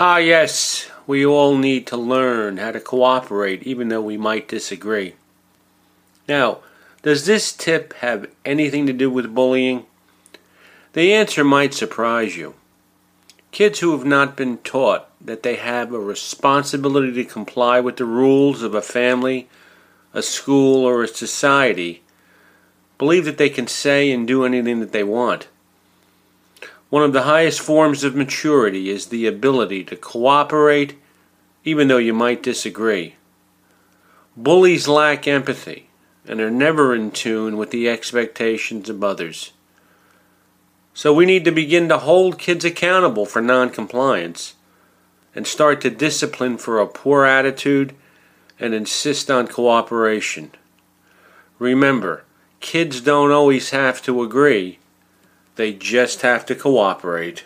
Ah, yes, we all need to learn how to cooperate even though we might disagree. Now, does this tip have anything to do with bullying? The answer might surprise you. Kids who have not been taught that they have a responsibility to comply with the rules of a family, a school, or a society believe that they can say and do anything that they want. One of the highest forms of maturity is the ability to cooperate even though you might disagree. Bullies lack empathy and are never in tune with the expectations of others. So we need to begin to hold kids accountable for noncompliance and start to discipline for a poor attitude and insist on cooperation. Remember, kids don't always have to agree they just have to cooperate.